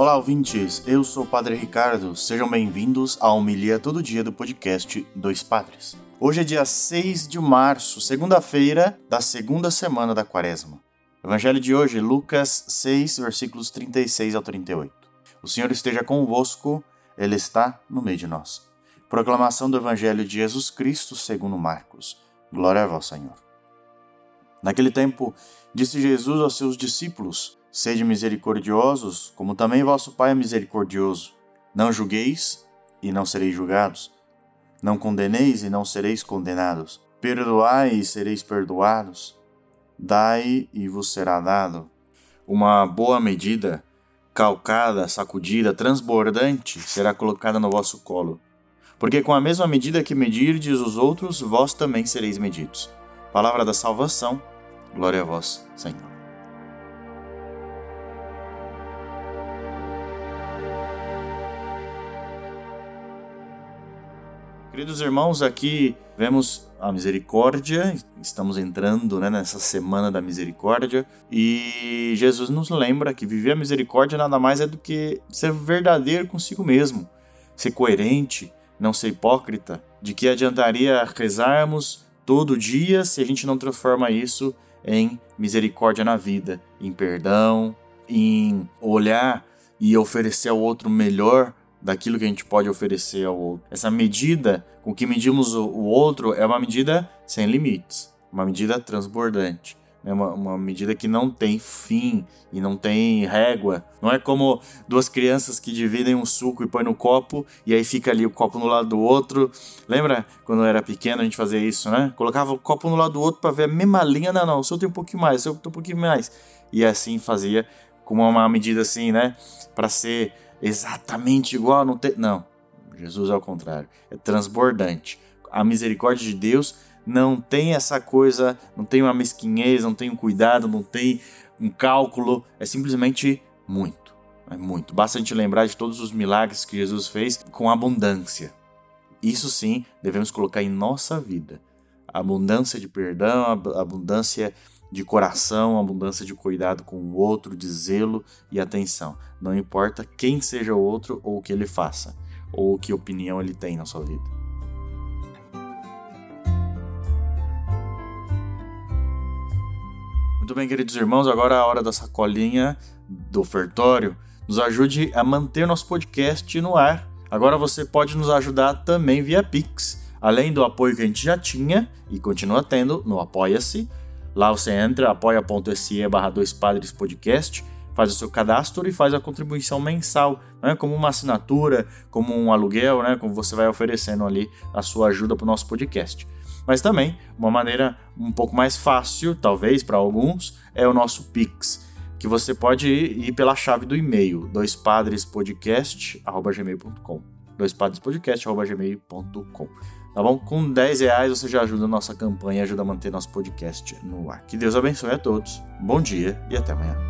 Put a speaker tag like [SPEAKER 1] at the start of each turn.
[SPEAKER 1] Olá, ouvintes. Eu sou o Padre Ricardo. Sejam bem-vindos à Homilia Todo Dia do podcast Dois Padres. Hoje é dia 6 de março, segunda-feira da segunda semana da Quaresma. Evangelho de hoje, Lucas 6, versículos 36 ao 38. O Senhor esteja convosco, Ele está no meio de nós. Proclamação do Evangelho de Jesus Cristo segundo Marcos. Glória a vós, Senhor. Naquele tempo, disse Jesus aos seus discípulos: Sede misericordiosos, como também vosso Pai é misericordioso. Não julgueis, e não sereis julgados. Não condeneis, e não sereis condenados. Perdoai, e sereis perdoados. Dai, e vos será dado. Uma boa medida, calcada, sacudida, transbordante, será colocada no vosso colo. Porque com a mesma medida que medirdes os outros, vós também sereis medidos. Palavra da salvação. Glória a vós, Senhor. Queridos irmãos, aqui vemos a misericórdia, estamos entrando né, nessa semana da misericórdia e Jesus nos lembra que viver a misericórdia nada mais é do que ser verdadeiro consigo mesmo, ser coerente, não ser hipócrita. De que adiantaria rezarmos todo dia se a gente não transforma isso em misericórdia na vida, em perdão, em olhar e oferecer ao outro melhor daquilo que a gente pode oferecer ao outro. Essa medida com que medimos o, outro é uma medida sem limites, uma medida transbordante. É uma, uma, medida que não tem fim e não tem régua. Não é como duas crianças que dividem um suco e põem no copo e aí fica ali o copo no lado do outro. Lembra quando eu era pequeno a gente fazia isso, né? Colocava o copo no lado do outro para ver a mesma linha. Não, não, o seu tem um pouquinho mais, o seu tem um pouquinho mais. E assim fazia com uma medida assim, né? Para ser exatamente igual, não tem. Não. Jesus é o contrário, é transbordante. A misericórdia de Deus não tem essa coisa, não tem uma mesquinhez, não tem um cuidado, não tem um cálculo, é simplesmente muito. É muito. Basta a gente lembrar de todos os milagres que Jesus fez com abundância. Isso sim devemos colocar em nossa vida. abundância de perdão, abundância de coração, abundância de cuidado com o outro, de zelo e atenção. Não importa quem seja o outro ou o que ele faça, ou que opinião ele tem na sua vida. Muito bem, queridos irmãos, agora é a hora da sacolinha do ofertório. Nos ajude a manter nosso podcast no ar. Agora você pode nos ajudar também via Pix. Além do apoio que a gente já tinha e continua tendo no Apoia-se, Lá você entra, apoia.se barra dois padres podcast, faz o seu cadastro e faz a contribuição mensal, né? como uma assinatura, como um aluguel, né? como você vai oferecendo ali a sua ajuda para o nosso podcast. Mas também, uma maneira um pouco mais fácil, talvez para alguns, é o nosso Pix, que você pode ir pela chave do e-mail, doispadrespodcast.gmail.com doispadrespodcast.gmail.com Tá bom? Com 10 reais você já ajuda a nossa campanha, ajuda a manter nosso podcast no ar. Que Deus abençoe a todos. Bom dia e até amanhã.